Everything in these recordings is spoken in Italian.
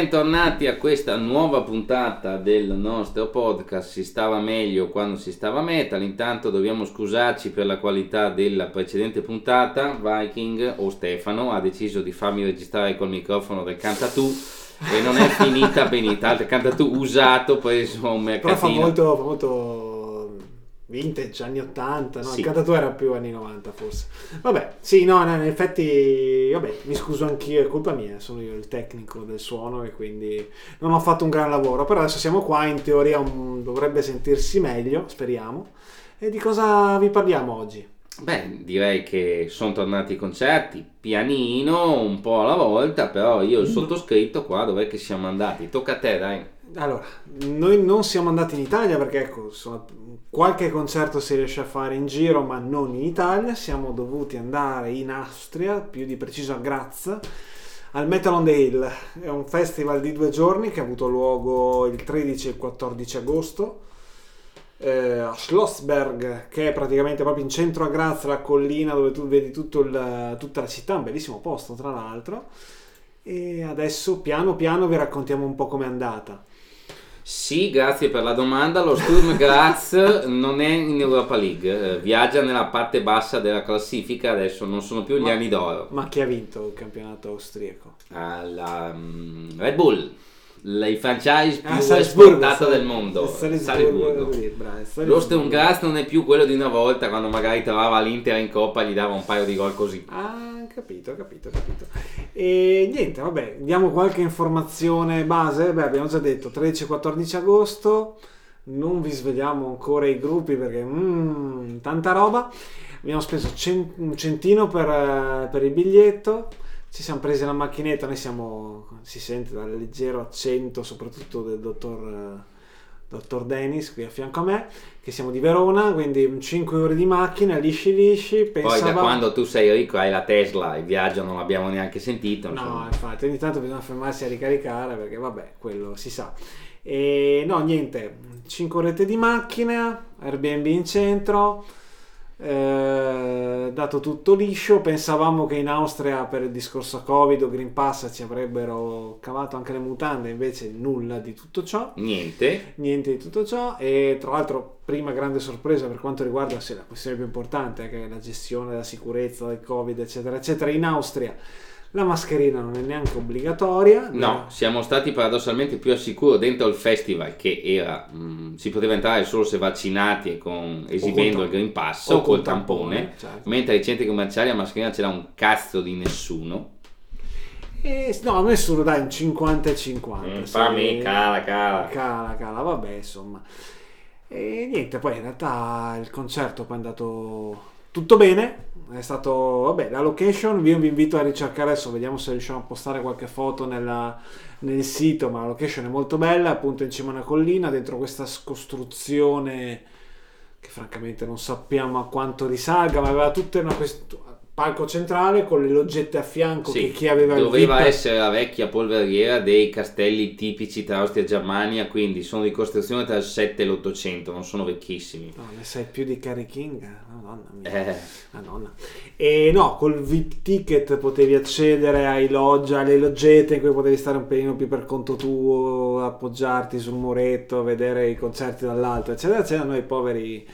Bentornati a questa nuova puntata del nostro podcast Si stava meglio quando si stava metal. Intanto dobbiamo scusarci per la qualità della precedente puntata. Viking o Stefano ha deciso di farmi registrare col microfono del Cantatù e non è finita benita. Il Cantatù usato, preso un Però fa mercatino. molto, fa molto vintage, anni 80, no? Sì. Il cantatore era più anni 90 forse. Vabbè, sì, no, no, in effetti, vabbè, mi scuso anch'io, è colpa mia, sono io il tecnico del suono e quindi non ho fatto un gran lavoro, però adesso siamo qua, in teoria um, dovrebbe sentirsi meglio, speriamo. E di cosa vi parliamo oggi? Beh, direi che sono tornati i concerti, pianino, un po' alla volta, però io il sottoscritto qua dov'è che siamo andati? Tocca a te, dai. Allora, noi non siamo andati in Italia perché ecco, insomma, qualche concerto si riesce a fare in giro, ma non in Italia. Siamo dovuti andare in Austria, più di preciso a Graz, al Metal on the Hill. È un festival di due giorni che ha avuto luogo il 13 e il 14 agosto. Eh, a Schlossberg, che è praticamente proprio in centro a Graz, la collina dove tu vedi tutto il- tutta la città, un bellissimo posto tra l'altro. E adesso piano piano vi raccontiamo un po' com'è andata. Sì, grazie per la domanda. Lo Sturm Graz non è in Europa League, eh, viaggia nella parte bassa della classifica, adesso non sono più gli Ma- anni d'oro. Ma chi ha vinto il campionato austriaco? Alla mm, Red Bull, il franchise più Ah, esportato del mondo. Salzburgo, Salzburgo. sì, bravo, Salzburgo. Lo Sturm Graz non è più quello di una volta quando magari trovava l'Inter in coppa e gli dava un paio di gol così. Ah, capito, capito, capito. E niente, vabbè, diamo qualche informazione base. Beh, abbiamo già detto 13-14 agosto. Non vi svegliamo ancora i gruppi perché mm, tanta roba. Abbiamo speso cen- un centino per, eh, per il biglietto. Ci siamo presi la macchinetta. Noi siamo, si sente dal leggero accento, soprattutto del dottor, eh, dottor Dennis qui a fianco a me. Che siamo di Verona, quindi 5 ore di macchina, lisci lisci. Poi da quando tu sei ricco hai la Tesla, il viaggio non l'abbiamo neanche sentito. No, insomma. infatti, ogni tanto bisogna fermarsi a ricaricare perché vabbè, quello si sa. E no, niente, 5 orette di macchina, Airbnb in centro, eh, dato tutto liscio. Pensavamo che in Austria per il discorso Covid o Green Pass ci avrebbero cavato anche le mutande, invece nulla di tutto ciò. Niente. Niente di tutto ciò e tra l'altro prima grande sorpresa per quanto riguarda sì, la questione più importante che è la gestione della sicurezza del covid eccetera eccetera in Austria la mascherina non è neanche obbligatoria No, siamo stati paradossalmente più al sicuro dentro il festival che era, mh, si poteva entrare solo se vaccinati e con, esibendo il Green Pass o o col tampone, tampone, certo. mentre ai centri commerciali a mascherina ce l'ha un cazzo di nessuno. E, no nessuno dai un 50 e 50 sì. cala, cala. cala cala vabbè insomma e niente poi in realtà il concerto poi è andato tutto bene è stato vabbè la location io vi invito a ricercare adesso vediamo se riusciamo a postare qualche foto nella- nel sito ma la location è molto bella appunto in cima a una collina dentro questa costruzione che francamente non sappiamo a quanto risalga ma aveva tutta una quest- palco centrale con le loggette a fianco Sì, che chi aveva il doveva VIP essere la vecchia polveriera dei castelli tipici tra Austria e Germania, quindi sono di costruzione tra il 7 e l'800, non sono vecchissimi. No, ne sai più di Carrie King? Madonna mia. Eh, Madonna. E no, col VIP ticket potevi accedere ai loggia, alle loggette in cui potevi stare un pelino più per conto tuo, appoggiarti sul muretto, vedere i concerti dall'alto, eccetera, eccetera. Noi poveri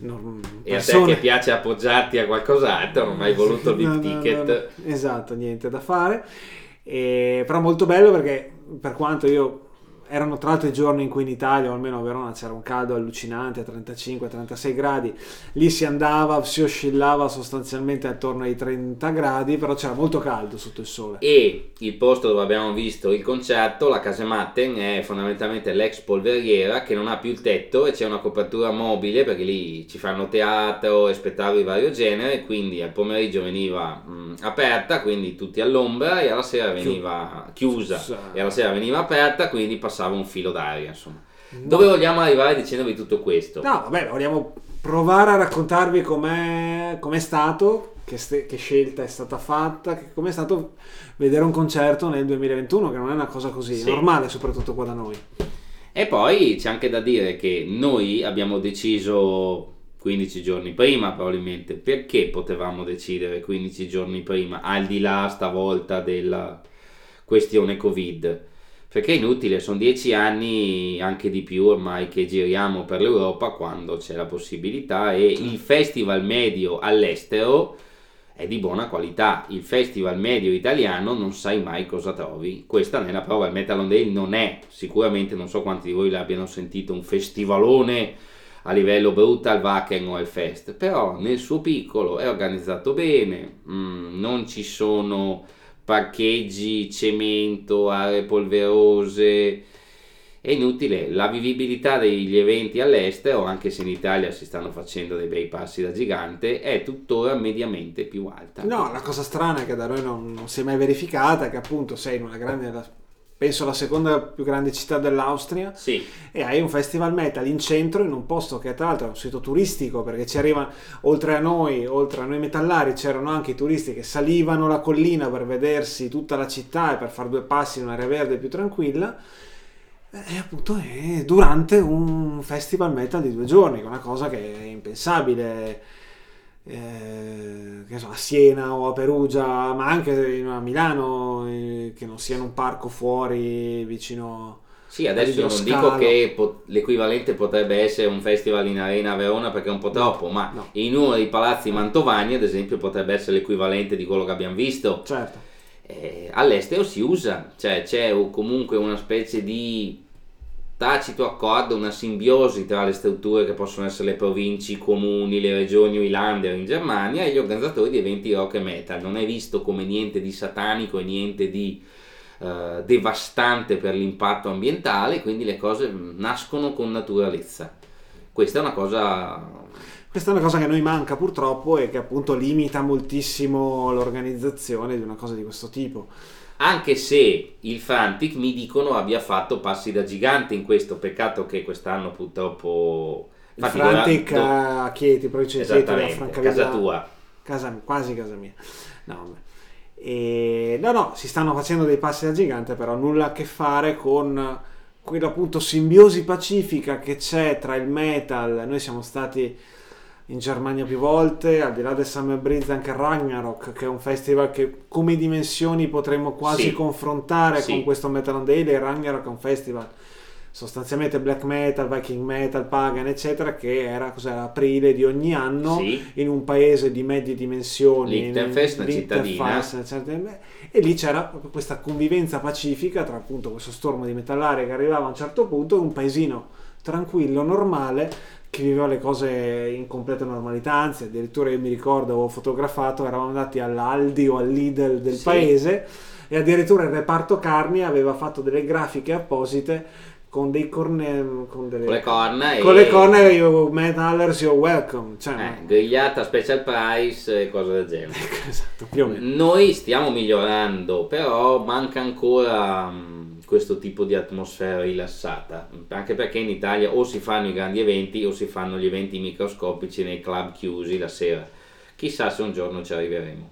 non- e a te persone- che piace appoggiarti a qualcos'altro, non hai voluto il No, no, ticket. no, no. Esatto, niente da fare. E- però molto bello perché per quanto io erano tra l'altro i giorni in cui in Italia o almeno a Verona c'era un caldo allucinante a 35-36 gradi. Lì si andava si oscillava sostanzialmente attorno ai 30 gradi però c'era molto caldo sotto il sole. E il posto dove abbiamo visto il concerto, la Casematten, è fondamentalmente l'ex polveriera che non ha più il tetto e c'è una copertura mobile perché lì ci fanno teatro e spettacoli di vario genere, quindi al pomeriggio veniva mh, aperta, quindi tutti all'ombra e alla sera veniva chiusa. Chiusa. e alla sera veniva aperta, quindi passava un filo d'aria, insomma. Dove vogliamo arrivare dicendovi tutto questo? no vabbè vogliamo provare a raccontarvi com'è, com'è stato che, ste- che scelta è stata fatta che com'è stato vedere un concerto nel 2021 che non è una cosa così Sì. normale soprattutto qua da noi E poi c'è anche da dire che noi abbiamo deciso 15 giorni prima probabilmente. Perché potevamo decidere 15 giorni prima, al di là stavolta della questione Covid. Perché è inutile, sono dieci anni, anche di più ormai, che giriamo per l'Europa quando c'è la possibilità e il festival medio all'estero è di buona qualità. Il festival medio italiano non sai mai cosa trovi. Questa è la prova. Il Metal on Day non è, sicuramente non so quanti di voi l'abbiano sentito, un festivalone a livello brutal Wacken o Fest, però nel suo piccolo è organizzato bene, mm, non ci sono parcheggi, cemento, aree polverose, è inutile, la vivibilità degli eventi all'estero, anche se in Italia si stanno facendo dei bei passi da gigante, è tuttora mediamente più alta. No, la cosa strana è che da noi non, non si è mai verificata, che appunto sei in una grande penso la seconda più grande città dell'Austria. Sì. e hai un festival metal in centro in un posto che tra l'altro è un sito turistico perché ci arrivano oltre a noi oltre a noi metallari c'erano anche i turisti che salivano la collina per vedersi tutta la città e per fare due passi in un'area verde più tranquilla. E appunto è durante un festival metal di due giorni una cosa che è impensabile eh, so, a Siena o a Perugia, ma anche a Milano, eh, che non sia in un parco fuori vicino. Sì, adesso non dico che pot- l'equivalente potrebbe essere un festival in Arena a Verona perché è un po' troppo, no, ma no. in uno dei palazzi mantovani, ad esempio, potrebbe essere l'equivalente di quello che abbiamo visto. Certo. Eh, all'estero si usa, cioè c'è comunque una specie di tacito accordo, una simbiosi tra le strutture che possono essere le province, i comuni, le regioni o i lander in Germania e gli organizzatori di eventi rock e metal. Non è visto come niente di satanico e niente di uh, devastante per l'impatto ambientale, quindi le cose nascono con naturalezza. Questa è una cosa questa è una cosa che a noi manca purtroppo e che appunto limita moltissimo l'organizzazione di una cosa di questo tipo anche se il Frantic mi dicono abbia fatto passi da gigante in questo, peccato che quest'anno purtroppo... Il Frantic do... a Chieti, provincia di Chieti, Francavilla, casa tua. Casa, quasi casa mia. No, e, no, no, si stanno facendo dei passi da gigante, però nulla a che fare con quella appunto simbiosi pacifica che c'è tra il metal, noi siamo stati in Germania più volte, al di là del Summer Breeze anche Ragnarok, che è un festival che come dimensioni potremmo quasi sì. confrontare sì. con questo Metal on Daily, Ragnarok è un festival sostanzialmente black metal, viking metal, pagan eccetera che era cos'era, aprile di ogni anno sì. in un paese di medie dimensioni Lichtenfest, una cittadina e lì c'era questa convivenza pacifica tra appunto questo stormo di metallare che arrivava a un certo punto e un paesino tranquillo, normale che viveva le cose in completa normalità, anzi addirittura io mi ricordo avevo fotografato, eravamo andati all'Aldi o all'Idel del sì. paese e addirittura il reparto carni aveva fatto delle grafiche apposite con dei corne con, delle, con le corna con e... le corna io metallers you're welcome. Cioè, eh, grigliata special price e cose del genere. Esatto più o meno. Noi stiamo migliorando però manca ancora questo tipo di atmosfera rilassata, anche perché in Italia o si fanno i grandi eventi o si fanno gli eventi microscopici nei club chiusi la sera. Chissà se un giorno ci arriveremo.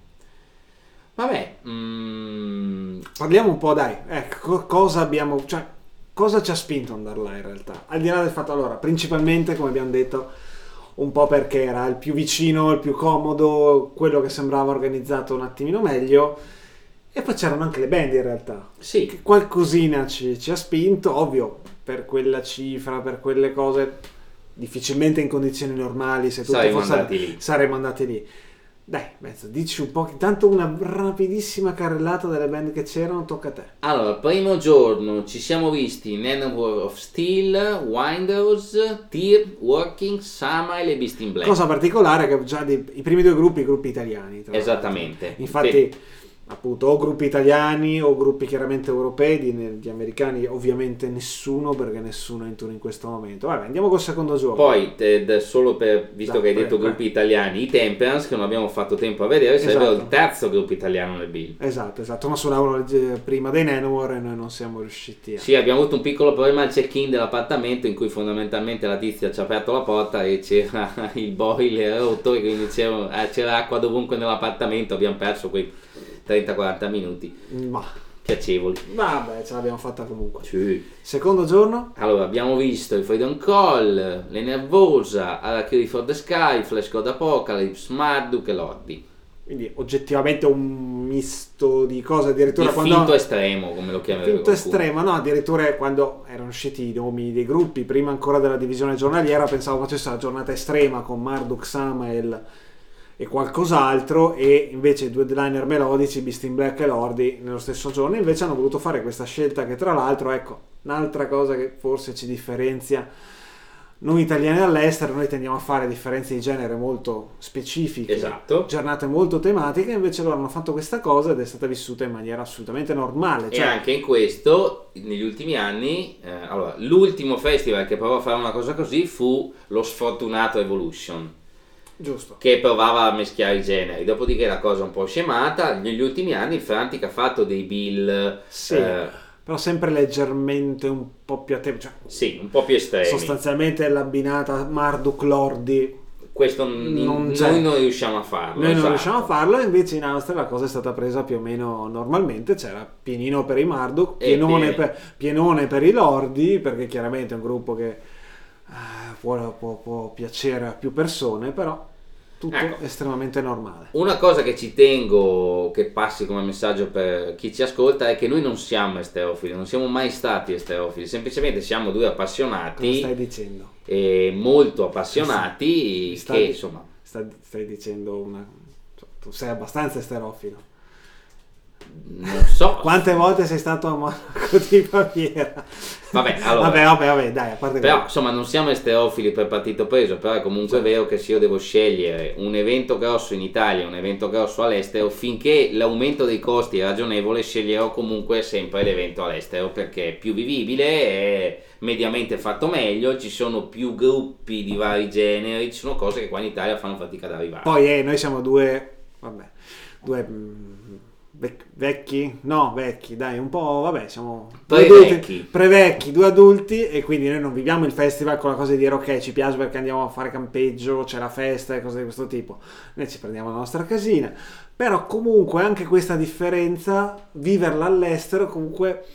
Vabbè, mm... parliamo un po', dai, ecco, cosa abbiamo, cioè, cosa ci ha spinto ad andare là in realtà? Al di là del fatto, allora, principalmente, come abbiamo detto, un po' perché era il più vicino, il più comodo, quello che sembrava organizzato un attimino meglio e poi c'erano anche le band in realtà. Sì. Che qualcosina ci, ci ha spinto, ovvio, per quella cifra, per quelle cose, difficilmente in condizioni normali, se tutto fosse, andati lì. saremmo andati lì. Dai, mezzo, dici un po', tanto una rapidissima carrellata delle band che c'erano, tocca a te. Allora, primo giorno ci siamo visti Nanowar of Steel, Windows, Tear, Working, Samael e Beast in Black. Cosa particolare che già dei, i primi due gruppi, gruppi italiani. Esattamente. Infatti... Beh appunto o gruppi italiani o gruppi chiaramente europei, di, di, americani ovviamente nessuno perché nessuno è in tour in questo momento. Vabbè, andiamo col secondo giorno. Poi, Ted, solo per, visto da, che hai detto beh, gruppi beh. italiani, i Temperance che non abbiamo fatto tempo a vedere, esatto. sarebbero il terzo gruppo italiano nel bill. Esatto, esatto, ma suonavano prima dei Nanowar e noi non siamo riusciti a... Sì, abbiamo avuto un piccolo problema al check-in dell'appartamento in cui fondamentalmente la tizia ci ha aperto la porta e c'era il boiler rotto e quindi c'era, eh, c'era acqua dovunque nell'appartamento, abbiamo perso quei 30-40 minuti. Ma piacevoli. Vabbè, ce l'abbiamo fatta comunque. Sì. Secondo giorno? Allora, abbiamo visto il Freedom Call, Le Nervosa, Arakiri for the Sky, Flash God Apocalypse, Marduk e Lordi. quindi oggettivamente un misto di cose addirittura il quando finto estremo come lo chiamano finto estremo no addirittura quando erano usciti i nomi dei gruppi prima ancora della divisione giornaliera pensavo facesse la giornata estrema con Marduk Samael e qualcos'altro e invece i due liner melodici Beast in Black e Lordi nello stesso giorno invece hanno voluto fare questa scelta che tra l'altro ecco un'altra cosa che forse ci differenzia noi italiani all'estero noi tendiamo a fare differenze di genere molto specifiche, esatto. giornate molto tematiche, invece loro hanno fatto questa cosa ed è stata vissuta in maniera assolutamente normale. Cioè... E anche in questo, negli ultimi anni, eh, allora, l'ultimo festival che provò a fare una cosa così fu lo sfortunato Evolution. Giusto. Che provava a mischiare i generi, dopodiché la cosa un po' scemata. Negli ultimi anni Frantic ha fatto dei bill. Sì. Eh, però sempre leggermente un po' più a tempo. Cioè, sì, un po' più estremi. Sostanzialmente l'abbinata Marduk Lordi. Questo non noi non riusciamo a farlo. Noi esatto. non riusciamo a farlo, invece in Austria la cosa è stata presa più o meno normalmente. C'era pienino per i Marduk, pienone, per, pienone per, i Lordi, perché chiaramente è un gruppo che eh, può, può, può piacere a più persone, però tutto ecco. estremamente normale. Una cosa che ci tengo che passi come messaggio per chi ci ascolta è che noi non siamo esteofili, non siamo mai stati esteofili, semplicemente siamo due appassionati. Cosa stai dicendo? E molto appassionati stai, che insomma... Stai, stai dicendo una... Tu sei abbastanza esterofilo non so. Quante volte sei stato a Monaco di Baviera? Vabbè, allora, vabbè, vabbè, vabbè, dai, a parte Però, insomma, non siamo esteofili per partito preso, però è comunque certo. vero che se io devo scegliere un evento grosso in Italia, un evento grosso all'estero, finché l'aumento dei costi è ragionevole, sceglierò comunque sempre l'evento all'estero perché è più vivibile, è mediamente fatto meglio, ci sono più gruppi di vari generi, ci sono cose che qua in Italia fanno fatica ad arrivare. Poi eh, noi siamo due, vabbè, due Vec- vecchi? No, vecchi, dai, un po', vabbè, siamo pre-vecchi. pre-vecchi, due adulti e quindi noi non viviamo il festival con la cosa di dire ok, ci piace perché andiamo a fare campeggio, c'è la festa e cose di questo tipo. Noi ci prendiamo la nostra casina, però comunque anche questa differenza, viverla all'estero comunque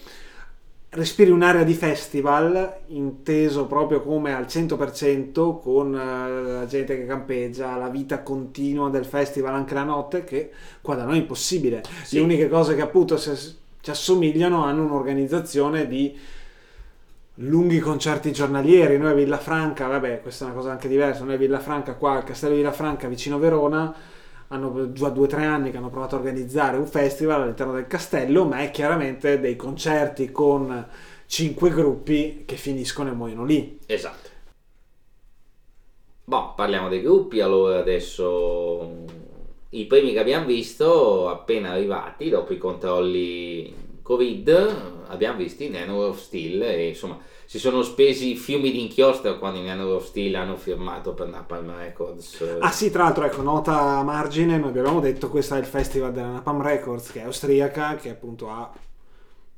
respiri un'area di festival inteso proprio come al 100% con eh, la gente che campeggia, la vita continua del festival anche la notte che qua da noi è impossibile. Sì. Le uniche cose che appunto ci assomigliano hanno un'organizzazione di lunghi concerti giornalieri. Noi a Villafranca, vabbè, questa è una cosa anche diversa, noi a Villafranca qua al Castello di Villafranca vicino Verona hanno già due o tre anni che hanno provato a organizzare un festival all'interno del castello, ma è chiaramente dei concerti con cinque gruppi che finiscono e muoiono lì. Esatto. Boh, parliamo dei gruppi allora adesso. I primi che abbiamo visto, appena arrivati, dopo i controlli Covid, abbiamo visto i Nano of Steel e insomma si sono spesi fiumi di inchiostro quando in Nano of Steel hanno firmato per Napalm Records. Ah sì, tra l'altro ecco, nota a margine, noi abbiamo detto questo è il festival della Napalm Records che è austriaca, che appunto ha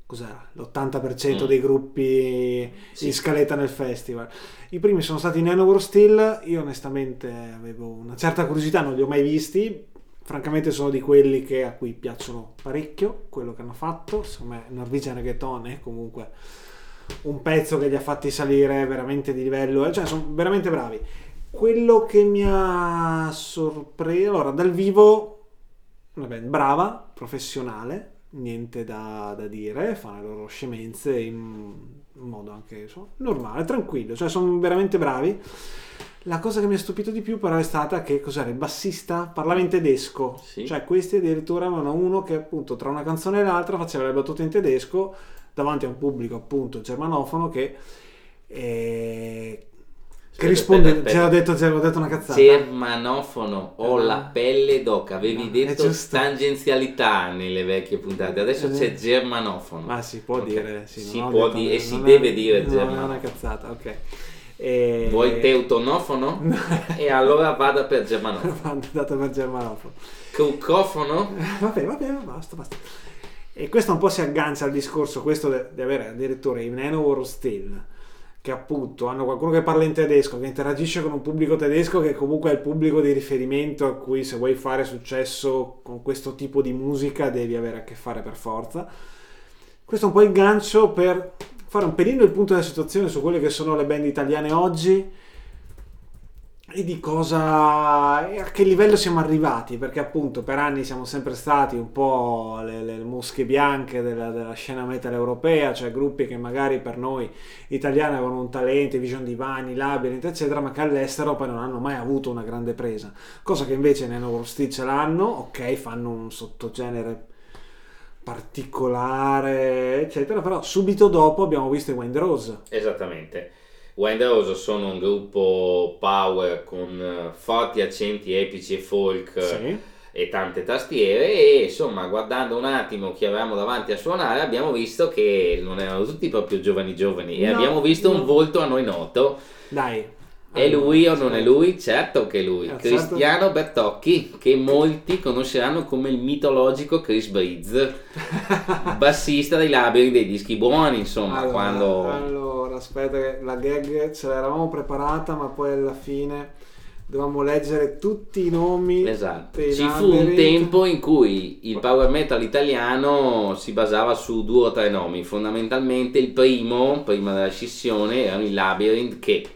cos'era, l'80% mm. dei gruppi sì. in scaletta nel festival. I primi sono stati Nanowar Steel, io onestamente avevo una certa curiosità, non li ho mai visti, francamente sono di quelli che, a cui piacciono parecchio quello che hanno fatto, secondo me Norwegian Reggaeton è comunque un pezzo che li ha fatti salire veramente di livello, eh, cioè sono veramente bravi. Quello che mi ha sorpreso, allora dal vivo, band brava, professionale, niente da, da dire, fanno le loro scemenze in, modo anche insomma, normale, tranquillo, cioè sono veramente bravi. La cosa che mi ha stupito di più però è stata che cos'era il bassista parlava in tedesco, sì. cioè questi addirittura avevano uno che appunto tra una canzone e l'altra faceva le battute in tedesco davanti a un pubblico appunto germanofono che, eh, che risponde, aspetta, aspetta. detto, c'era detto una cazzata. Germanofono, ho la pelle d'oca, avevi detto tangenzialità nelle vecchie puntate, adesso c'è germanofono. Ma si può okay. dire, sì, si può dire e si deve dire germanofono. Non è una cazzata, ok. E... Vuoi teutonofono? e allora vada per germanofono. Vado per germanofono. Cucofono? vabbè, vabbè, basta, basta. E questo un po' si aggancia al discorso questo di avere addirittura i Nanowar Steel che appunto hanno qualcuno che parla in tedesco, che interagisce con un pubblico tedesco che comunque è il pubblico di riferimento a cui se vuoi fare successo con questo tipo di musica devi avere a che fare per forza. Questo è un po' il gancio per fare un pelino il punto della situazione su quelle che sono le band italiane oggi e di cosa e a che livello siamo arrivati? Perché appunto per anni siamo sempre stati un po' le, le mosche bianche della, della, scena metal europea cioè gruppi che magari per noi italiani avevano un talento, Vision Divani, Labyrinth eccetera ma che all'estero poi non hanno mai avuto una grande presa. Cosa che invece nei Nano Stitch l'hanno ok fanno un sottogenere particolare eccetera però subito dopo abbiamo visto i Wind Rose esattamente Wind Rose sono un gruppo power con eh, forti accenti epici e folk sì. e tante tastiere e insomma guardando un attimo chi avevamo davanti a suonare abbiamo visto che non erano tutti proprio giovani giovani no, e abbiamo visto no. un volto a noi noto. Dai, è lui o non è lui? Certo che è lui, eh, certo. Cristiano Bertocchi, che molti conosceranno come il mitologico Chris Breeze, bassista dei Labyrinth dei dischi buoni, insomma, allora, quando... Allora, aspetta, la gag ce l'eravamo preparata, ma poi alla fine dovevamo leggere tutti i nomi. Esatto. Ci fu un tempo in cui il power metal italiano si basava su due o tre nomi. Fondamentalmente il primo, prima della scissione, erano i Labyrinth che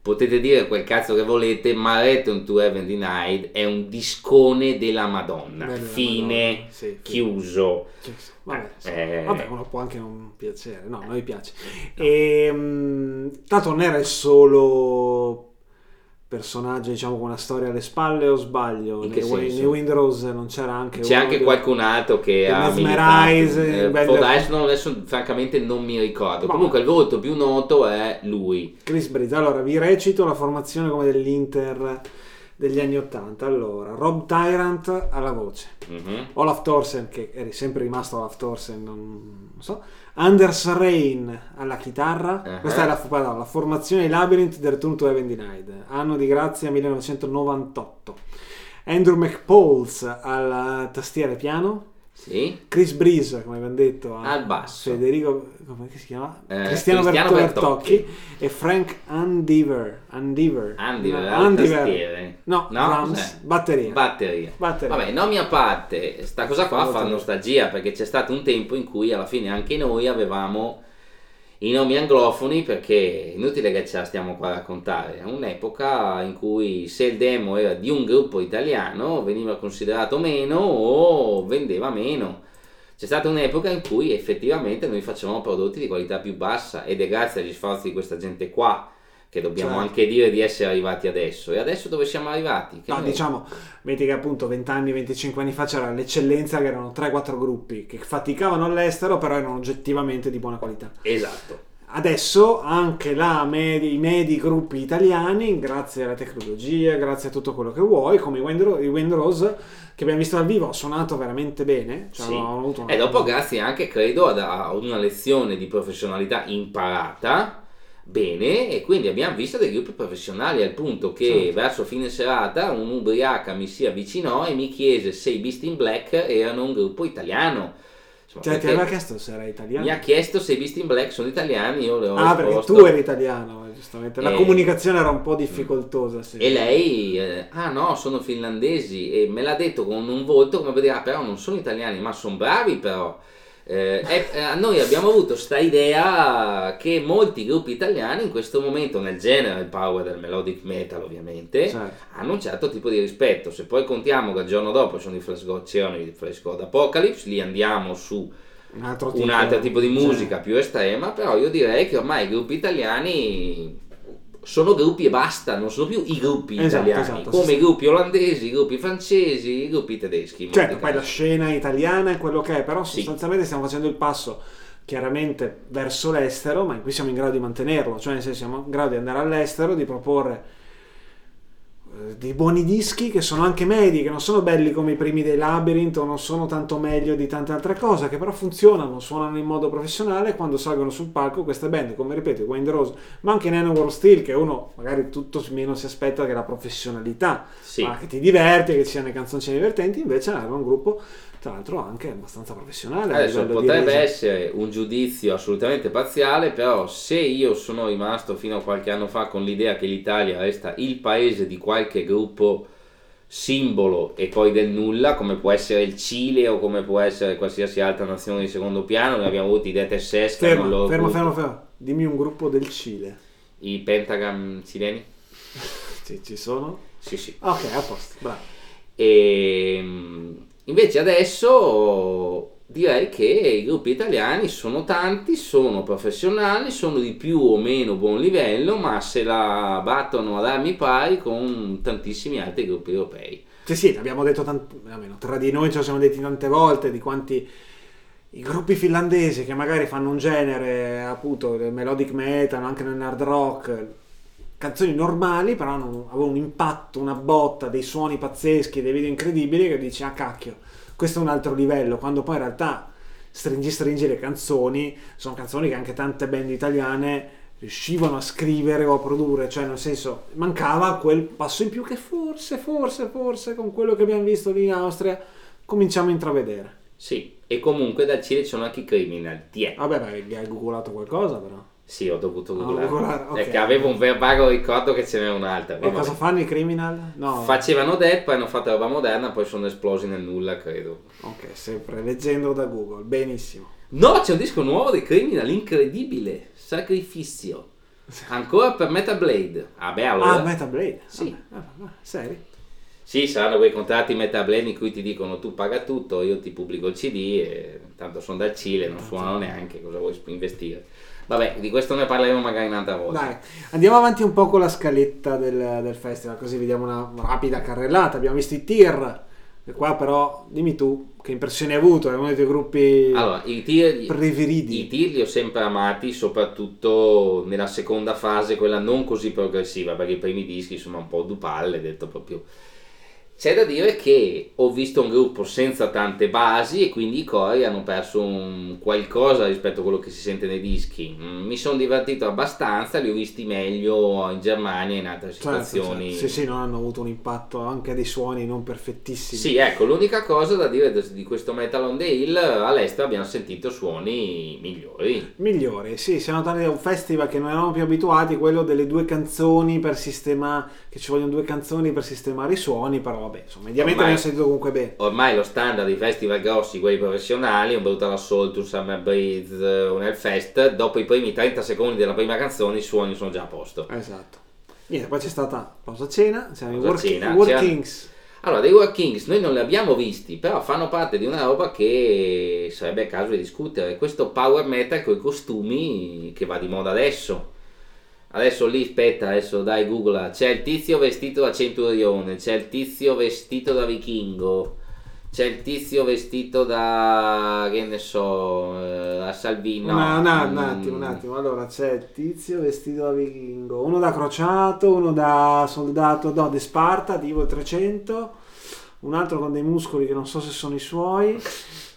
potete dire quel cazzo che volete, ma Return to Heaven Denied è un discone della Madonna. Beh, Fine, Madonna. Sì, chiuso. Vabbè, sì. Eh, vabbè, uno può anche non piacere, no, a noi piace. No. E, ehm, tanto non era il solo personaggio diciamo con una storia alle spalle o sbaglio? Nei, nei Windows non c'era anche c'è anche qualcun altro che ha Mesmerize eh, adesso, adesso, francamente non mi ricordo. Ma comunque il volto più noto è lui. Chris Breeze allora vi recito la formazione come dell'Inter degli anni 80 allora Rob Tyrant alla voce. Mm-hmm. Olaf Thorsen che eri sempre rimasto Olaf Thorsen non, non so Anders Rain alla chitarra. Uh-huh. Questa è la, la, formazione Labyrinth del Return to Heaven Denied. Anno di grazia 1998. Andrew McPauls alla tastiera piano. Sì. Chris Breeze, come abbiamo detto, al basso. Federico, come si chiama? Eh, Cristiano, Cristiano Bertocchi. Bertocchi e Frank Andiver. Andiver. Andiver, no, Andiver. No, no drums, batteria. batteria. Batteria. Vabbè, nomi a parte, sta cosa qua fa nostalgia perché c'è stato un tempo in cui alla fine anche noi avevamo i nomi anglofoni perché è inutile che ce la stiamo qua a raccontare, è un'epoca in cui se il demo era di un gruppo italiano veniva considerato meno o vendeva meno. C'è stata un'epoca in cui effettivamente noi facevamo prodotti di qualità più bassa ed è grazie agli sforzi di questa gente qua che dobbiamo certo. anche dire di essere arrivati adesso. E adesso dove siamo arrivati? Che no, noi... diciamo, vedi che appunto 20 anni, 25 anni fa c'era l'eccellenza che erano 3-4 gruppi che faticavano all'estero, però erano oggettivamente di buona qualità. Esatto. Adesso anche medi, i medi gruppi italiani, grazie alla tecnologia, grazie a tutto quello che vuoi, come i Wind Rose che abbiamo visto dal vivo, ha suonato veramente bene. Cioè sì. una... E dopo grazie anche, credo, a una lezione di professionalità imparata bene e quindi abbiamo visto dei gruppi professionali al punto che sì. verso fine serata un'ubriaca mi si avvicinò e mi chiese se i Beast in Black erano un gruppo italiano. Insomma, cioè ti aveva chiesto se era italiano? Mi ha chiesto se i Beast in Black sono italiani, io le ho ah, risposto. perché tu eri italiano, giustamente. La e... comunicazione era un po' difficoltosa. Sì. E lei, eh, ah no, sono finlandesi e me l'ha detto con un volto come per dire, ah però non sono italiani, ma sono bravi però. Eh, eh, noi abbiamo avuto questa idea che molti gruppi italiani in questo momento nel genere, il power del melodic metal ovviamente, certo. hanno un certo tipo di rispetto. Se poi contiamo che il giorno dopo sono i Flash God, c'erano i Flash God Apocalypse, lì andiamo su un altro tipo, un altro tipo di musica certo. più estrema, però io direi che ormai i gruppi italiani sono gruppi e basta, non sono più i gruppi esatto, italiani, esatto, come sì, i gruppi olandesi, i gruppi francesi, i gruppi tedeschi. Certo, poi la scena italiana è quello che è, però sostanzialmente stiamo facendo il passo chiaramente verso l'estero, ma in cui siamo in grado di mantenerlo, cioè nel senso siamo in grado di andare all'estero, di proporre dei buoni dischi che sono anche medi, che non sono belli come i primi dei Labyrinth o non sono tanto meglio di tante altre cose, che però funzionano, suonano in modo professionale quando salgono sul palco queste band, come ripeto, Wind Rose, ma anche Nanowar Steel, che uno magari tutto meno si aspetta che la professionalità, sì. ma che ti diverti, che ci siano le canzoncine divertenti, invece era un gruppo tra l'altro anche abbastanza professionale. Adesso potrebbe essere un giudizio assolutamente parziale, però se io sono rimasto fino a qualche anno fa con l'idea che l'Italia resta il paese di qualche gruppo simbolo e poi del nulla, come può essere il Cile o come può essere qualsiasi altra nazione di secondo piano, noi abbiamo avuto i Death SS. Fermo, fermo, fermo, fermo, dimmi un gruppo del Cile. I Pentagram cileni? Sì, ci sono. Sì, sì. Ok, a posto, bravo. E mm, invece adesso direi che i gruppi italiani sono tanti, sono professionali, sono di più o meno buon livello, ma se la battono ad armi pari con tantissimi altri gruppi europei. Sì, sì, l'abbiamo detto tant- almeno tra di noi ce lo siamo detti tante volte di quanti i gruppi finlandesi che magari fanno un genere appunto del melodic metal, anche nell'hard rock, canzoni normali, però hanno, avevano un impatto, una botta, dei suoni pazzeschi, dei video incredibili che dici ah cacchio, questo è un altro livello, quando poi in realtà stringi stringi le canzoni, sono canzoni che anche tante band italiane riuscivano a scrivere o a produrre, cioè nel senso mancava quel passo in più che forse, forse, forse con quello che abbiamo visto lì in Austria cominciamo a intravedere. Sì, e comunque dal Cile ci sono anche i criminal. Tie. Vabbè, beh, hai googolato qualcosa però. Sì, ho dovuto Ah, googlare. googlare, ok. Perché avevo un vago ricordo che ce n'era un'altra. E ma cosa fanno i criminal? No. Facevano Dead, poi hanno fatto roba moderna, poi sono esplosi nel nulla, credo. ok, sempre leggendo da Google, benissimo. No, c'è un disco nuovo dei Criminal, incredibile. Sacrificio. Ancora per Metal Blade. Ah, beh, allora. Ah, Metal Blade? Sì. Ah, ah, seri? Sì, saranno quei contratti Blade in cui ti dicono tu paga tutto, io ti pubblico il CD e tanto sono dal Cile, non suonano neanche, cosa vuoi investire? Vabbè, di questo ne parleremo magari un'altra volta. Dai, andiamo avanti un po' con la scaletta del, del festival, così vediamo una rapida carrellata. Abbiamo visto i tir, e qua però dimmi tu che impressioni hai avuto, è uno dei tuoi gruppi Allora, i tir, preferiti. i tir li ho sempre amati, soprattutto nella seconda fase, quella non così progressiva, perché i primi dischi sono un po' dupalle, detto proprio. C'è da dire che ho visto un gruppo senza tante basi e quindi i cori hanno perso un qualcosa rispetto a quello che si sente nei dischi. Mm, Mi sono divertito abbastanza, li ho visti meglio in Germania e in altre Certo, situazioni. certo. Sì, sì, non hanno avuto un impatto anche dei suoni non perfettissimi. Sì, ecco, l'unica cosa da dire di questo Metal on the Hill, all'estero abbiamo sentito suoni migliori. Migliori, sì, siamo andati a un festival che non eravamo più abituati, quello delle due canzoni per sistemare, che ci vogliono due canzoni per sistemare i suoni, però vabbè, insomma, mediamente Ormai- abbiamo sentito comunque bene. Ormai lo standard dei festival grossi, quelli professionali, un Brutal Assault, un Summer Breeze, un Hellfest, dopo i primi 30 secondi della prima canzone i suoni sono già a posto. Esatto. Niente, poi c'è stata pausa cena, siamo in work, cena, Workings. Allora, dei War Kings noi non li abbiamo visti, però fanno parte di una roba che sarebbe caso di discutere. Questo power metal con i costumi che va di moda adesso. Adesso lì, aspetta, adesso dai Google, c'è il tizio vestito da centurione, c'è il tizio vestito da vichingo, c'è il tizio vestito da, che ne so, eh, da Salvino. Una- una- un Mm, attimo, un attimo. Allora c'è il tizio vestito da vichingo, uno da crociato, uno da soldato, no, di Sparta, di Evo 300, un altro con dei muscoli che non so se sono i suoi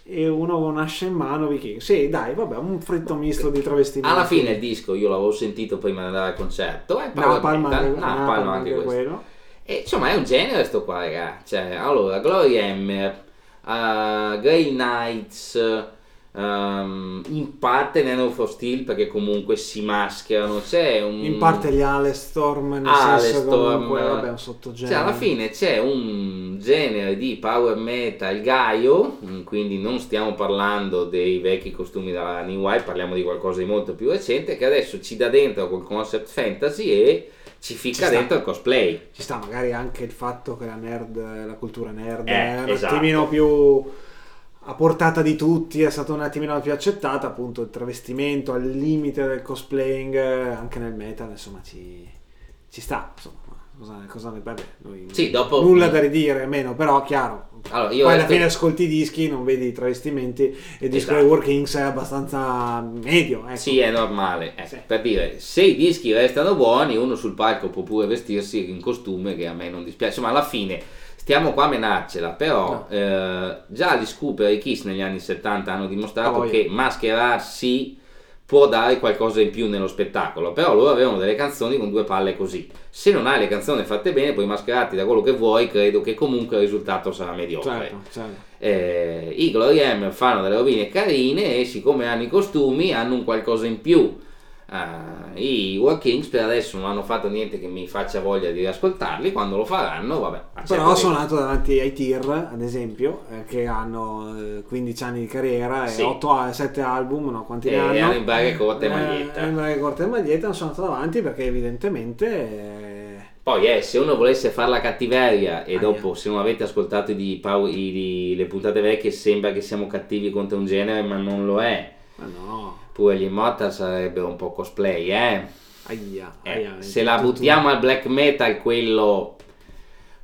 e uno con un'ascia in mano vichingo. Sì, dai, vabbè, un fritto misto di travestimenti. Alla fine il disco io l'avevo sentito prima di andare al concerto, è power Napalm metal, anche, Napalm Napalm anche anche questo. quello. E insomma è un genere sto qua, raga. Cioè, allora, Glory Hammer, uh, Grey Knights, um, in parte Nano for Steel perché comunque si mascherano. C'è un... In parte gli Alestorm, nel senso Alestorm, comunque, vabbè, un sottogenere. Cioè, alla fine c'è un genere di power metal gaio, mm, quindi non stiamo parlando dei vecchi costumi da New Wild, parliamo di qualcosa di molto più recente che adesso ci dà dentro col concept fantasy e ci ficca sta. dentro il cosplay. Ci sta magari anche il fatto che la nerd, la cultura nerd Eh, è un esatto. attimino più a portata di tutti, è stata un attimino più accettata, appunto il travestimento al limite del cosplaying eh, anche nel metal, insomma ci, ci sta, insomma, cosa, cosa ne vabbè, noi Sì, dopo- nulla da ridire, meno, però chiaro. Allora, Poi alla fine ascolti i dischi, non vedi i travestimenti e il disco Esatto. dei Workings è abbastanza medio. Ecco. Sì, è normale. Ecco, Sì. Per dire, se i dischi restano buoni, uno sul palco può pure vestirsi in costume, che a me non dispiace. Ma alla fine stiamo qua a menarcela. Però eh, già gli Scooper e i Kiss negli anni 70 hanno dimostrato voglia. che mascherarsi può dare qualcosa in più nello spettacolo. Però loro avevano delle canzoni con due palle così. Se non hai le canzoni fatte bene, puoi mascherarti da quello che vuoi, credo che comunque il risultato sarà mediocre. Certo, certo. Eh, I Glory Hammer fanno delle robine carine e siccome hanno i costumi hanno un qualcosa in più. Ah, I War Kings per adesso non hanno fatto niente che mi faccia voglia di riascoltarli, quando lo faranno, vabbè. Però ho suonato davanti ai Tir, ad esempio, eh, che hanno eh, 15 anni di carriera e Sì. 8 7 album, no? Quanti E ne hanno? hanno in braghe corte e Eh, maglietta. in braghe corte e maglietta, hanno suonato davanti perché evidentemente eh, Poi eh, se uno volesse fare la cattiveria e Aia. dopo se non avete ascoltato i i di- le puntate vecchie sembra che siamo cattivi contro un genere ma non lo è. Ma no. Pure gli Immortal sarebbero un po' cosplay, eh. Aia, Eh, aia, se la tutto- buttiamo al black metal, quello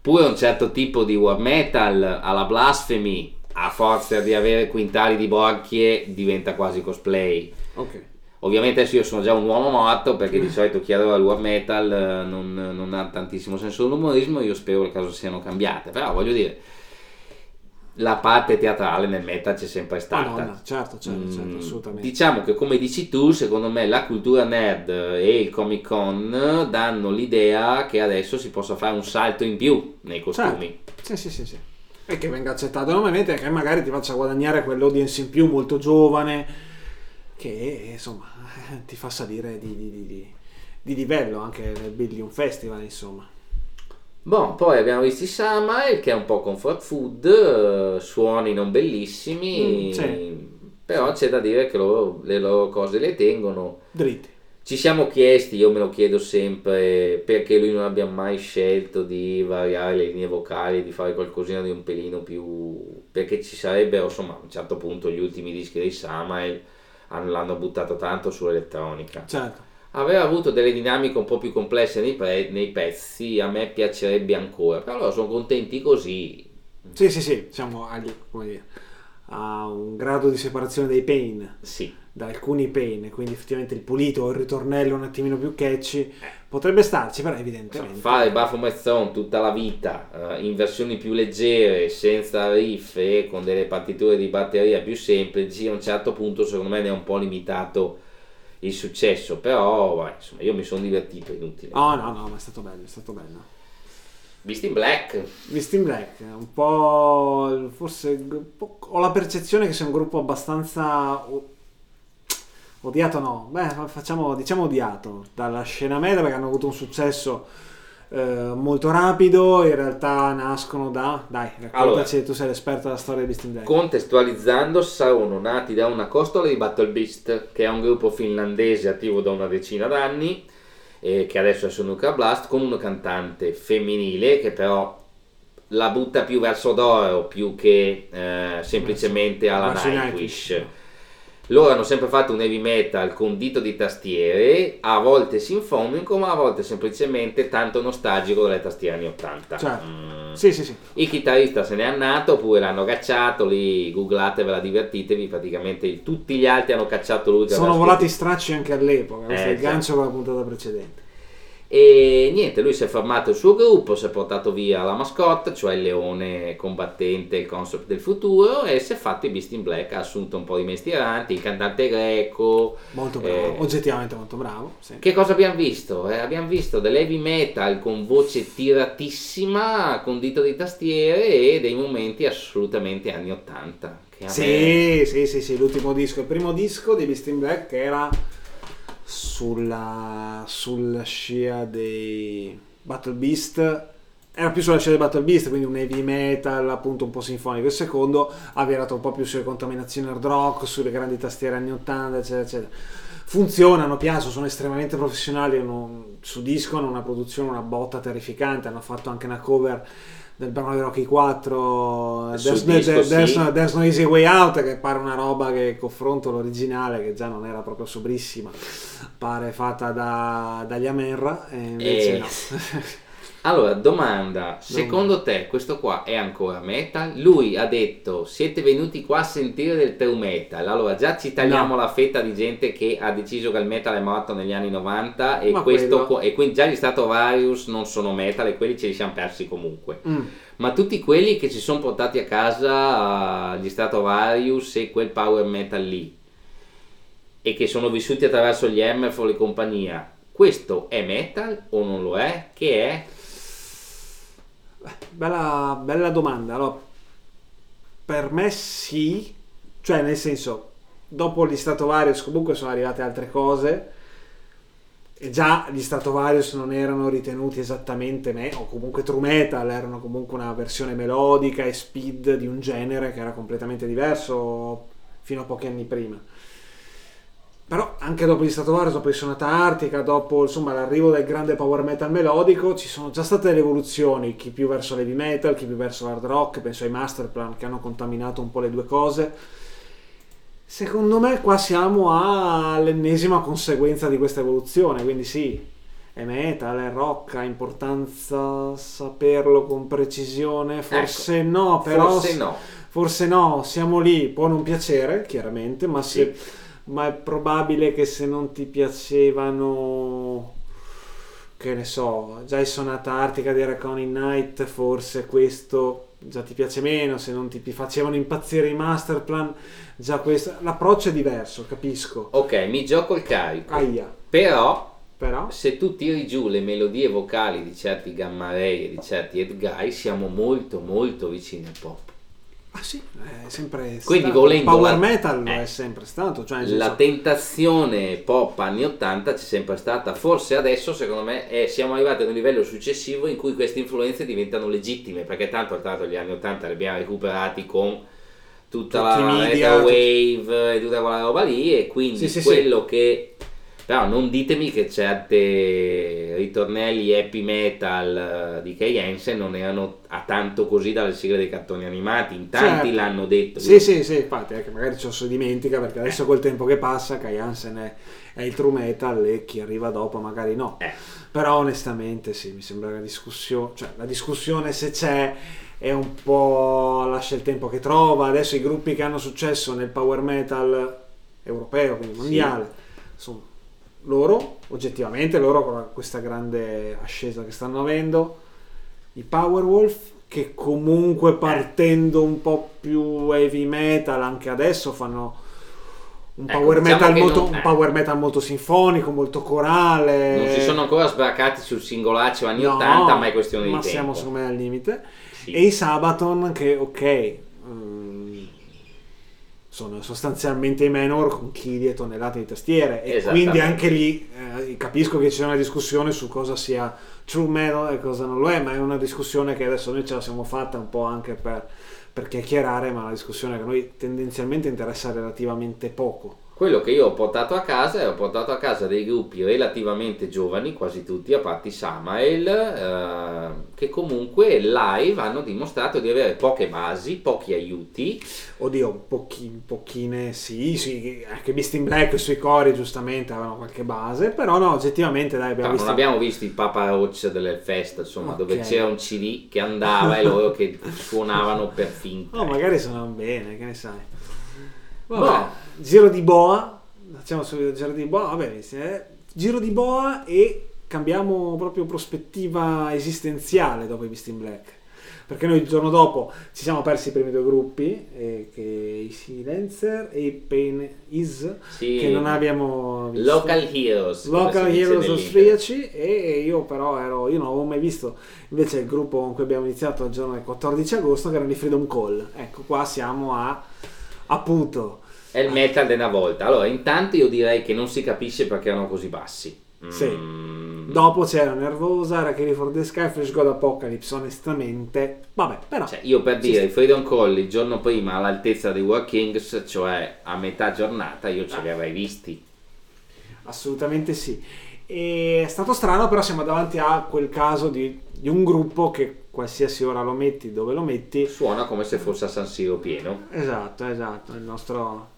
pure un certo tipo di war metal alla blasphemy, a forza di avere quintali di borchie, diventa quasi cosplay. Ok. Ovviamente adesso io sono già un uomo morto perché di solito chi adora il war metal eh, non, non ha tantissimo senso dell'umorismo, io spero che le cose siano cambiate, però voglio dire, la parte teatrale nel metal c'è sempre stata. Madonna, certo, certo, certo, Mm, assolutamente. Diciamo che come dici tu, secondo me la cultura nerd e il Comic Con danno l'idea che adesso si possa fare un salto in più nei costumi. Sì, sì, sì, sì. E che venga accettato enormemente e che magari ti faccia guadagnare quell'audience in più molto giovane che insomma ti fa salire di, di- di- di- di livello anche nel Billion Festival, insomma. Boh, poi abbiamo visto i Samael che è un po' comfort food, eh, suoni non bellissimi, Mm, sì. però c'è da dire che loro, le loro cose le tengono. Dritti. Ci siamo chiesti, io me lo chiedo sempre, perché lui non abbia mai scelto di variare le linee vocali, di fare qualcosina di un pelino più... perché ci sarebbero, insomma, a un certo punto gli ultimi dischi dei Samael hanno- l'hanno buttato tanto sull'elettronica. Certo. Aveva avuto delle dinamiche un po' più complesse nei, pre- nei pezzi, a me piacerebbe ancora, però sono contenti così. Sì, sì, sì, siamo agli, dire, a un grado di separazione dei pain, Sì, da alcuni pain, quindi effettivamente il pulito o il ritornello un attimino più catchy potrebbe starci, però evidentemente... fare Baphomet Throne tutta la vita eh, in versioni più leggere, senza riff e con delle partiture di batteria più semplici, a un certo punto secondo me ne è un po' limitato il successo, però vai, insomma io mi sono divertito, inutile. No, no, no, ma è stato bello, è stato bello. Visto in Black, Visto in Black, un po'. forse. ho la percezione che sia un gruppo abbastanza. odiato no, beh, facciamo, diciamo odiato dalla scena media perché hanno avuto un successo eh, molto rapido. In realtà nascono da. Dai, raccontaci, tu sei l'esperto della storia di Beast in contestualizzando, sono nati da una costola di Battle Beast, che è un gruppo finlandese attivo da una decina d'anni, eh, che adesso è su Nuclear Blast, con una cantante femminile che però la butta più verso d'oro più che eh, semplicemente alla i Nightwish. Loro hanno sempre fatto un heavy metal con dito di tastiere, a volte sinfonico, ma a volte semplicemente tanto nostalgico delle tastiere anni 80. Certo. Mm. Sì, sì, sì. Il chitarrista se n'è andato oppure l'hanno cacciato, lì googlatevela, divertitevi, praticamente tutti gli altri hanno cacciato lui. Sono volati scritto- stracci anche all'epoca. Questo Eh, è il già. gancio con la puntata precedente. E niente, lui si è formato il suo gruppo, si è portato via la mascotte, cioè il leone combattente, il concept del futuro, e si è fatto i Beast in Black, ha assunto un po' di mestieranti, il cantante greco. Molto bravo, Eh, oggettivamente molto bravo. Sì. Che cosa abbiamo visto? Eh, abbiamo visto dell'heavy metal con voce tiratissima, con dito di tastiere e dei momenti assolutamente anni 80. Che a me- Sì, sì, sì, sì, l'ultimo disco, il primo disco di Beast in Black era sulla, sulla scia dei Battle Beast, era più sulla scia dei Battle Beast, quindi un heavy metal appunto un po' sinfonico. Il secondo ha virato un po' più sulle contaminazioni hard rock, sulle grandi tastiere anni 80, eccetera, eccetera. Funzionano, piacciono, sono estremamente professionali, hanno, su disco hanno una produzione, una botta terrificante, hanno fatto anche una cover del brano di Rocky 4 Sul There's, disco, There's- sì. no, There's no Easy Way Out che pare una roba che confronto l'originale che già non era proprio sobrissima pare fatta da, dagli Amenra e invece Eh. no Allora, domanda, secondo te questo qua è ancora metal? Lui ha detto siete venuti qua a sentire del true metal, allora già ci tagliamo No. la fetta di gente che ha deciso che il metal è morto negli anni 90 e, questo, e quindi già gli Stratovarius non sono metal e quelli ce li siamo persi comunque. Mm. Ma tutti quelli che si sono portati a casa gli Stratovarius e quel power metal lì e che sono vissuti attraverso gli Hammerfall e compagnia, questo è metal o non lo è? Che è? Bella, bella domanda. Allora, per me sì. Cioè nel senso dopo gli Stratovarius comunque sono arrivate altre cose. E già gli Stratovarius non erano ritenuti esattamente me o comunque true metal erano comunque una versione melodica e speed di un genere che era completamente diverso fino a pochi anni prima però anche dopo gli Stratovarius, dopo il Sonata Artica, dopo insomma, l'arrivo del grande power metal melodico, ci sono già state delle evoluzioni, chi più verso l'heavy metal, chi più verso l'hard rock, penso ai Masterplan che hanno contaminato un po' le due cose. Secondo me qua siamo all'ennesima conseguenza di questa evoluzione, quindi sì, è metal, è rock, ha importanza saperlo con precisione, forse ecco, no, però... Forse no. Forse no, siamo lì, può non piacere, chiaramente, ma se... Ma è probabile che se non ti piacevano che ne so, già il Sonata Artica di Reckoning Night, forse questo già ti piace meno, se non ti facevano impazzire i masterplan, già questo l'approccio è diverso, capisco. Ok, mi gioco il carico. Aia. Però però? Se tu tiri giù le melodie vocali di certi Gamma Ray e di certi Edguy, siamo molto molto vicini al pop. Ah sì, è sempre Quindi stato. volendo Power la- metal eh. è sempre stato. Cioè, nel La senso- tentazione pop anni 80 c'è sempre stata, forse adesso secondo me è- siamo arrivati ad un livello successivo in cui queste influenze diventano legittime, perché tanto tra l'altro gli anni 80 li abbiamo recuperati con tutta Tutti la media, wave e tutta quella roba lì e quindi Sì, sì, quello che... Però non ditemi che certe ritornelli happy metal eh, di Kay Hansen non erano a tanto così dalle sigle dei cartoni animati, in tanti Certo. l'hanno detto. Sì, sì, sì, infatti, è che magari ci si dimentica perché adesso col tempo che passa Kai Hansen è, è il true metal e chi arriva dopo magari no. Eh. Però onestamente sì, mi sembra la discussione, cioè la discussione se c'è è un po' lascia il tempo che trova. Adesso i gruppi che hanno successo nel power metal europeo, quindi mondiale, sono loro, oggettivamente loro con questa grande ascesa che stanno avendo, i Powerwolf che comunque partendo un po' più heavy metal anche adesso fanno un Ecco, power, diciamo metal, molto, non- un eh. power metal molto sinfonico, molto corale. Non si sono ancora sbracati sul singolaccio anni No, 80, ma è questione di ma tempo. siamo secondo me al limite. Sì. E i Sabaton che ok sono sostanzialmente i menor con chili e tonnellate di tastiere. E quindi anche lì eh, capisco che c'è una discussione su cosa sia true metal e cosa non lo è ma è una discussione che adesso noi ce la siamo fatta un po' anche per, per chiacchierare ma è una discussione che a noi tendenzialmente interessa relativamente poco Quello che io ho portato a casa è ho portato a casa dei gruppi relativamente giovani, quasi tutti, a parte Samael, eh, che comunque live hanno dimostrato di avere poche basi, pochi aiuti. Oddio, pochi, pochine sì, sì, anche Beast in Black sui cori giustamente avevano qualche base, però no, oggettivamente dai, abbiamo Però visto... non abbiamo visto il Papa Roach dell'Elfest, insomma, Ok. dove c'era un CD che andava e loro che suonavano per finta. No, magari suonano bene, che ne sai. Vabbè, No. giro di boa, facciamo subito il giro di boa, vabbè, eh, giro di boa e cambiamo proprio prospettiva esistenziale dopo i Beast in Black. Perché noi il giorno dopo ci siamo persi i primi due gruppi, eh, che i Silencer e i Pain Is, Sì. che non abbiamo visto. Local Heroes. Local Heroes austriaci e io però ero, io non avevo mai visto invece il gruppo con cui abbiamo iniziato il giorno del 14 agosto che erano i Freedom Call. Ecco, qua siamo a appunto È il metal di una volta. Allora, intanto io direi che non si capisce perché erano così bassi. Sì. Mm, dopo c'era Nervosa, Rachel for the Sky, Flash God Apocalypse, onestamente, vabbè, però Cioè, io per Sì, dire, sì. Freedom Call il giorno prima all'altezza dei War Kings, cioè a metà giornata, io ce li avrei visti. assolutamente sì. E è stato strano, però siamo davanti a quel caso di, di un gruppo che qualsiasi ora lo metti, dove lo metti, Suona come se fosse a San Siro pieno. esatto, esatto, il nostro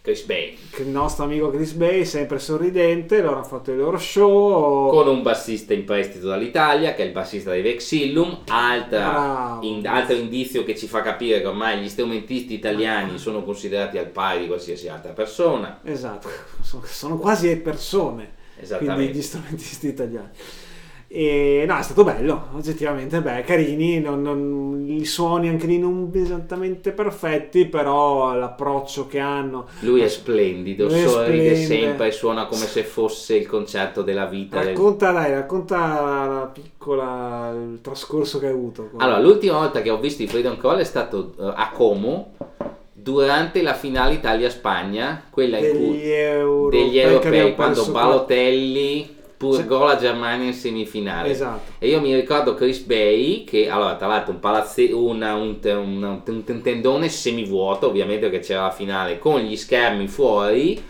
Chris Bay. il nostro amico Chris Bay, sempre sorridente, loro hanno fatto il loro show. Con un bassista in prestito dall'Italia, che è il bassista dei Vexillum, altra, in- altro indizio che ci fa capire che ormai gli strumentisti italiani sono considerati al pari di qualsiasi altra persona. Esatto, sono, quasi persone, quindi gli strumentisti italiani. E no, è stato bello, oggettivamente, beh, carini, non, non- i suoni anche lì non esattamente perfetti, però l'approccio che hanno. Lui è splendido, Lui sorride sempre, suona come se fosse il concerto della vita. del- Racconta, dai, racconta la piccola, il trascorso che hai avuto. Allora, l'ultima volta che ho visto i Freedom Call è stato eh, a Como durante la finale Italia-Spagna, quella in cui degli europei, degli europei quando. Balotelli purgò la Germania in semifinale. Esatto. E io mi ricordo Chris Bay che, allora, tra l'altro, un, palazze- una- un, un- un tendone semivuoto, ovviamente perché c'era la finale, con gli schermi fuori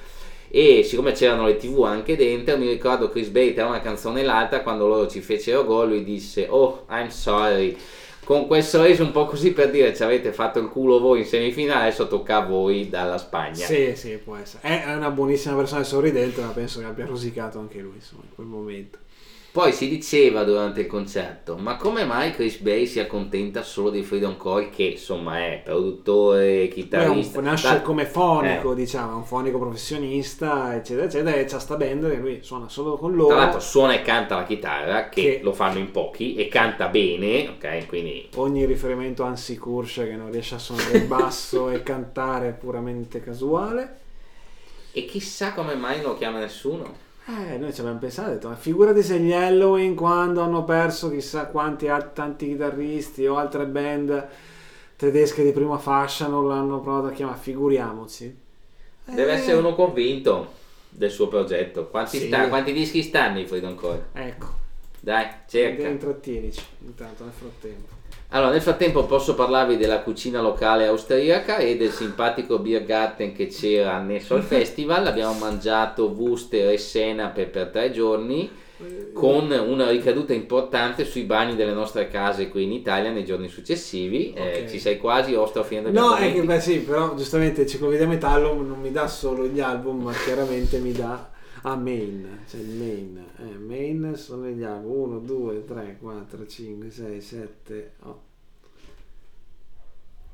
e siccome c'erano le tv anche dentro mi ricordo Chris Bate era una canzone l'altra quando loro ci fecero gol lui disse oh I'm sorry con quel sorriso un po' così per dire ci avete fatto il culo voi in semifinale adesso tocca a voi dalla Spagna Sì, sì, può essere. È una buonissima persona sorridente, ma penso che abbia rosicato anche lui, insomma, in quel momento. Poi si diceva durante il concerto, ma come mai Chris Bay si accontenta solo di Freedom Call che insomma è produttore, è un- chitarrista. nasce Da- come fonico, Eh. diciamo, un fonico professionista, eccetera, eccetera, e c'ha sta band che lui suona solo con loro. Tra l'altro suona e canta la chitarra, che, Che- lo fanno in pochi, e canta bene, ok? Quindi Ogni riferimento a Ansi Kursch che non riesce a suonare il basso e cantare è puramente casuale. E chissà come mai non lo chiama nessuno. Eh, noi ci abbiamo pensato, detto, ma figurati se gli Halloween quando hanno perso chissà quanti al- tanti chitarristi o altre band tedesche di prima fascia non l'hanno provato a chiamare, figuriamoci. Deve Eh, essere uno convinto del suo progetto. Quanti, Sì. sta- quanti dischi stanno i Freedom Call? Ecco, Dai, cerca. intrattenici intanto nel frattempo. Allora, nel frattempo posso parlarvi della cucina locale austriaca e del simpatico Biergarten che c'era annesso al festival. Abbiamo mangiato Wuster e Sena per, tre giorni con una ricaduta importante sui bagni delle nostre case qui in Italia nei giorni successivi. Eh, Ok. ci sei quasi o sto finendo No, è che beh sì, però giustamente Ciclovia Metallo non mi dà solo gli album, ma chiaramente mi dà a main, cioè il main. Eh, main sono gli album 1, 2, 3, 4, 5, 6, 7, 8.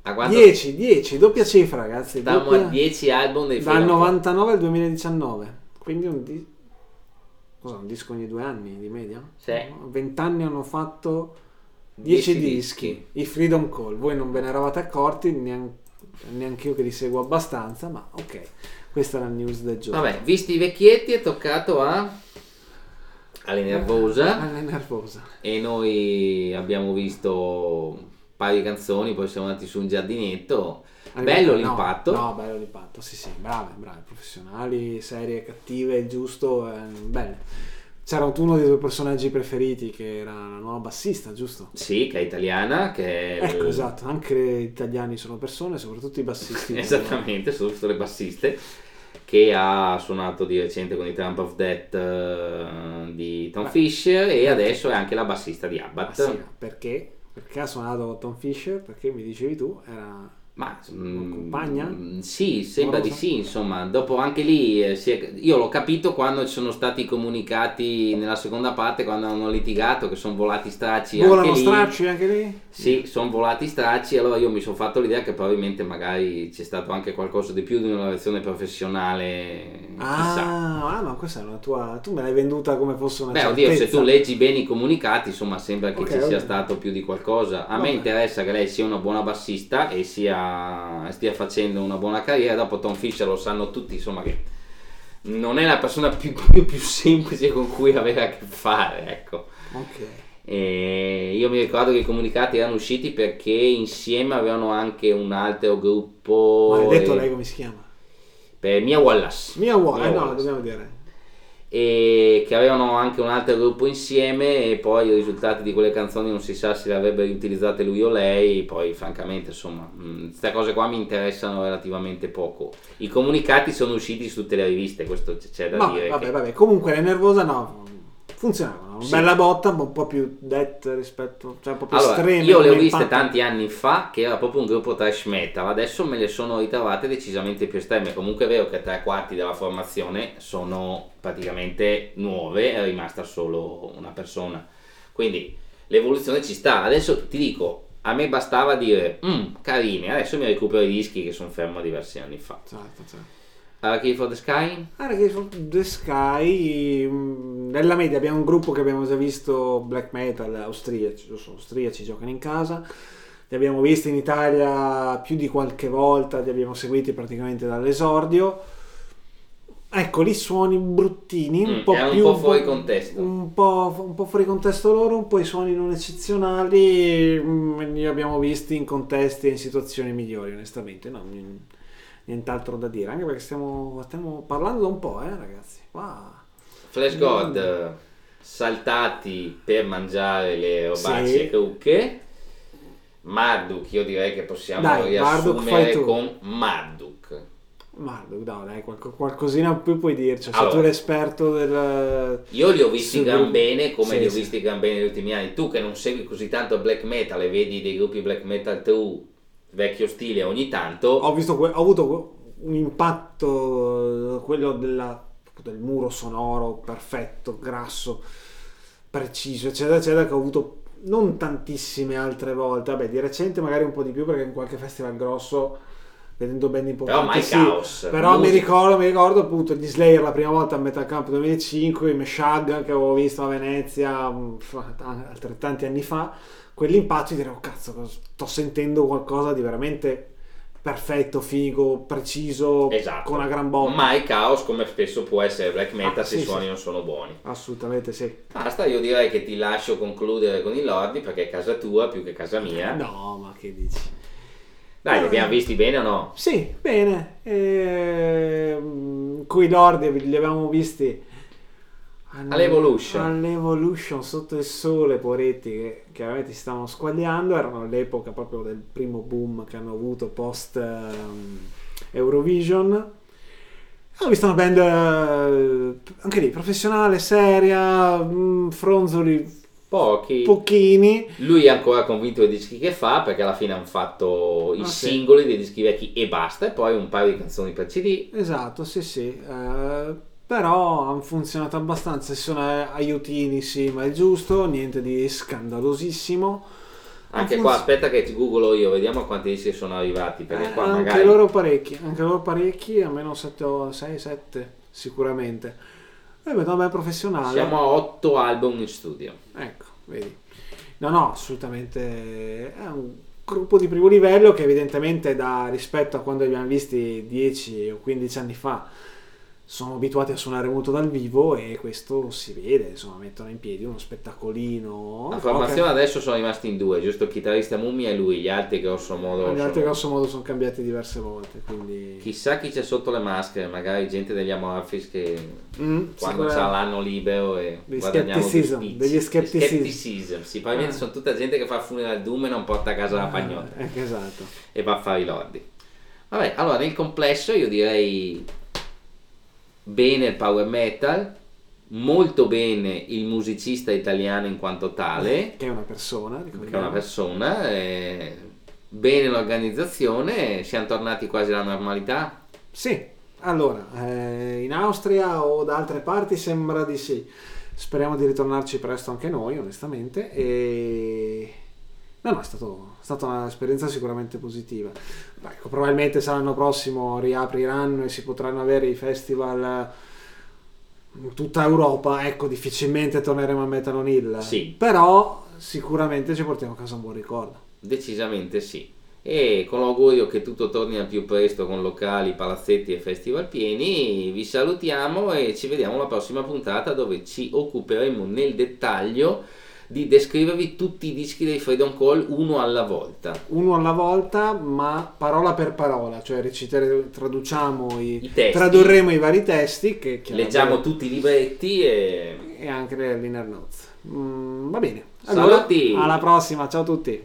A quanto 10, 10, doppia cifra ragazzi. stiamo doppia- a 10 album dei dal Freedom Call. 99 al 2019. Quindi un, di- cosa, un disco ogni due anni di media? Sì. 20 anni hanno fatto 10 10 dischi. I Freedom Call. Voi non ve ne eravate accorti, neanche, neanche io che li seguo abbastanza, ma ok. Questa è la news del giorno. Vabbè, visti i vecchietti è toccato a... alle Nervosa. È nervosa. e noi abbiamo visto un paio di canzoni, poi siamo andati su un giardinetto. Bello No, l'impatto. No, bello l'impatto, sì sì, brave, brave, professionali, serie, cattive, giusto, eh, belle. C'era uno dei tuoi personaggi preferiti che era la nuova bassista, giusto? Sì, che è italiana, che. Ecco, esatto, anche gli italiani sono persone, soprattutto i bassisti. Esattamente, sono tutte le bassiste che ha suonato di recente con i Trump of Death eh, di Tom Beh. Fisher e adesso è anche la bassista di Abbat. Ah, sì, perché? Perché ha suonato Tom Fisher? Perché mi dicevi tu, era... Ma mm, compagna? Sì, sembra di sì, insomma, dopo anche lì eh, è- io l'ho capito quando ci sono stati comunicati nella seconda parte quando hanno litigato che sono volati stracci Volano anche lì. stracci anche lì? Sì, sono volati stracci, allora io mi sono fatto l'idea che probabilmente magari c'è stato anche qualcosa di più di una relazione professionale, chissà. Ah, ah, ma questa è una tua... Tu me l'hai venduta come fosse una Beh, oddio, se certezza. tu leggi bene i comunicati, insomma, sembra che Ok, ci sia stato più di qualcosa. A me Vabbè. interessa che lei sia una buona bassista e sia, stia facendo una buona carriera. Dopo Tom Fisher lo sanno tutti, insomma, che non è la persona più, più, più semplice con cui avere a che fare, ecco. Ok. E io mi ricordo che i comunicati erano usciti perché insieme avevano anche un altro gruppo. Ma hai detto eh, lei come si chiama? per Mia Wallace. Mia uomo, Mia eh no, Wallace dobbiamo dire. E che avevano anche un altro gruppo insieme e poi i risultati di quelle canzoni non si sa se le avrebbe riutilizzate lui o lei poi francamente insomma queste cose qua mi interessano relativamente poco i comunicati sono usciti su tutte le riviste questo c'è da Vabbè, dire vabbè, che- vabbè. Comunque è nervosa, no. Funzionavano. Una Sì. bella botta, ma un po' più dette rispetto, cioè un po' più allora, estreme. io le ho viste impatto. tanti anni fa che era proprio un gruppo trash metal, adesso me le sono ritrovate decisamente più estreme. Comunque è vero che tre quarti della formazione sono praticamente nuove, è rimasta solo una persona. Quindi l'evoluzione ci sta. Adesso ti dico, a me bastava dire, "Mm, carine, adesso mi recupero i dischi che sono fermo diversi anni fa. Certo, certo. Archive for the Sky? Ragazzi, sono The Sky, mm, nella media abbiamo un gruppo che abbiamo già visto, black metal, austriaci, austriaci, giocano in casa, li abbiamo visti in Italia più di qualche volta, li abbiamo seguiti praticamente dall'esordio. Ecco, lì suoni bruttini, un Mm, po' è un più... po' fuori contesto. Un po', un po' fuori contesto loro, un po' i suoni non eccezionali, mm, li abbiamo visti in contesti e in situazioni migliori, onestamente, no, n- nient'altro da dire, anche perché stiamo, stiamo parlando da un po', eh ragazzi. Wow. Flash God saltati per mangiare le robacce Sì. crucche. Marduk, io direi che possiamo Dai, Marduk riassumere tu. con Marduk. Ma no, dai, qualco- qualcosina più puoi dirci. Allora. tu l'esperto del. Io li ho visti gran bene come sì, li ho sì. visti gran bene negli ultimi anni. Tu che non segui così tanto black metal e vedi dei gruppi black metal true, vecchio stile ogni tanto, Ho, visto ho avuto un impatto, eh, quello della- del muro sonoro perfetto, grasso, preciso, eccetera, eccetera, che ho avuto non tantissime altre volte. Vabbè, di recente magari un po' di più perché in qualche festival grosso, vedendo band però importanti, mai sì. caos. Però mi ricordo, mi ricordo appunto gli Slayer la prima volta a Metal Camp 2005, i Meshuggah che avevo visto a Venezia mm, altrettanti anni fa, quell'impatto di dire oh cazzo, sto sentendo qualcosa di veramente perfetto, figo, preciso, Esatto. con una gran bomba. Mai caos come spesso può essere black metal Ah, se i sì, suoni sì. non sono buoni. Assolutamente sì. Basta, io direi che ti lascio concludere con i Lordi perché è casa tua più che casa mia. No, ma che dici? Dai, li Eh. abbiamo visti bene o no? Sì, bene. Ehm, Coi Lordi li abbiamo visti All'Evolution. all'Evolution sotto il sole, poretti che chiaramente si stavano squagliando. Erano all'epoca proprio del primo boom che hanno avuto post ehm, Eurovision. Ho visto una band eh, anche lì professionale, seria, mm, fronzoli Pochi. pochini. Lui è ancora convinto dei dischi che fa perché alla fine hanno fatto i Ah, sì. singoli dei dischi vecchi e basta e poi un paio di canzoni per CD. Esatto, sì, sì. eh, però hanno funzionato abbastanza. Ci sono eh, aiutini, sì, ma è giusto. Niente di scandalosissimo. Anche Han qua funz- aspetta che ti googolo io, vediamo quanti dischi sono arrivati perché eh, qua anche magari loro parecchi, anche loro parecchi, almeno 6, 7 sicuramente. E vedo band professionale. siamo a 8 album in studio. Ecco, vedi. No, no, assolutamente è un gruppo di primo livello che evidentemente da rispetto a quando li abbiamo visti 10 o 15 anni fa sono abituati a suonare molto dal vivo e questo si vede, insomma, mettono in piedi uno spettacolino. La formazione adesso sono rimasti in due, giusto il chitarrista Mummia e lui, gli altri grosso modo Gli altri sono- grosso modo sono cambiati diverse volte, quindi... Chissà chi c'è sotto le maschere, magari gente degli Amorphis che Mm, quando c'ha l'anno libero e Degli guadagniamo spicci. degli skepticism. Sì, probabilmente Ah. sono tutta gente che fa funeral doom e non porta a casa la pagnotta Eh, esatto. e va a fare i lordi. Vabbè, allora nel complesso io direi bene il power metal, molto bene il musicista italiano in quanto tale, Che è una persona, che è ricordiamo. una persona, eh, bene l'organizzazione, siamo tornati quasi alla normalità. Sì, allora, eh, in Austria o da altre parti sembra di sì. Speriamo di ritornarci presto anche noi, onestamente. E... No, no, è, stato, è stata un'esperienza sicuramente positiva. Beh, ecco, probabilmente se l'anno prossimo riapriranno e si potranno avere i festival in tutta Europa, ecco, difficilmente torneremo a Metal on Hill. Sì. Però sicuramente ci portiamo a casa un buon ricordo. Decisamente sì. E con l'augurio che tutto torni al più presto con locali, palazzetti e festival pieni, vi salutiamo e ci vediamo alla prossima puntata dove ci occuperemo nel dettaglio di descrivervi tutti i dischi dei Freedom Call uno alla volta. uno alla volta, ma parola per parola, cioè recitare, traduciamo i, I testi. tradurremo i vari testi che Leggiamo tutti i libretti e e anche le liner notes. Mm, va bene. Saluti. alla prossima, ciao a tutti.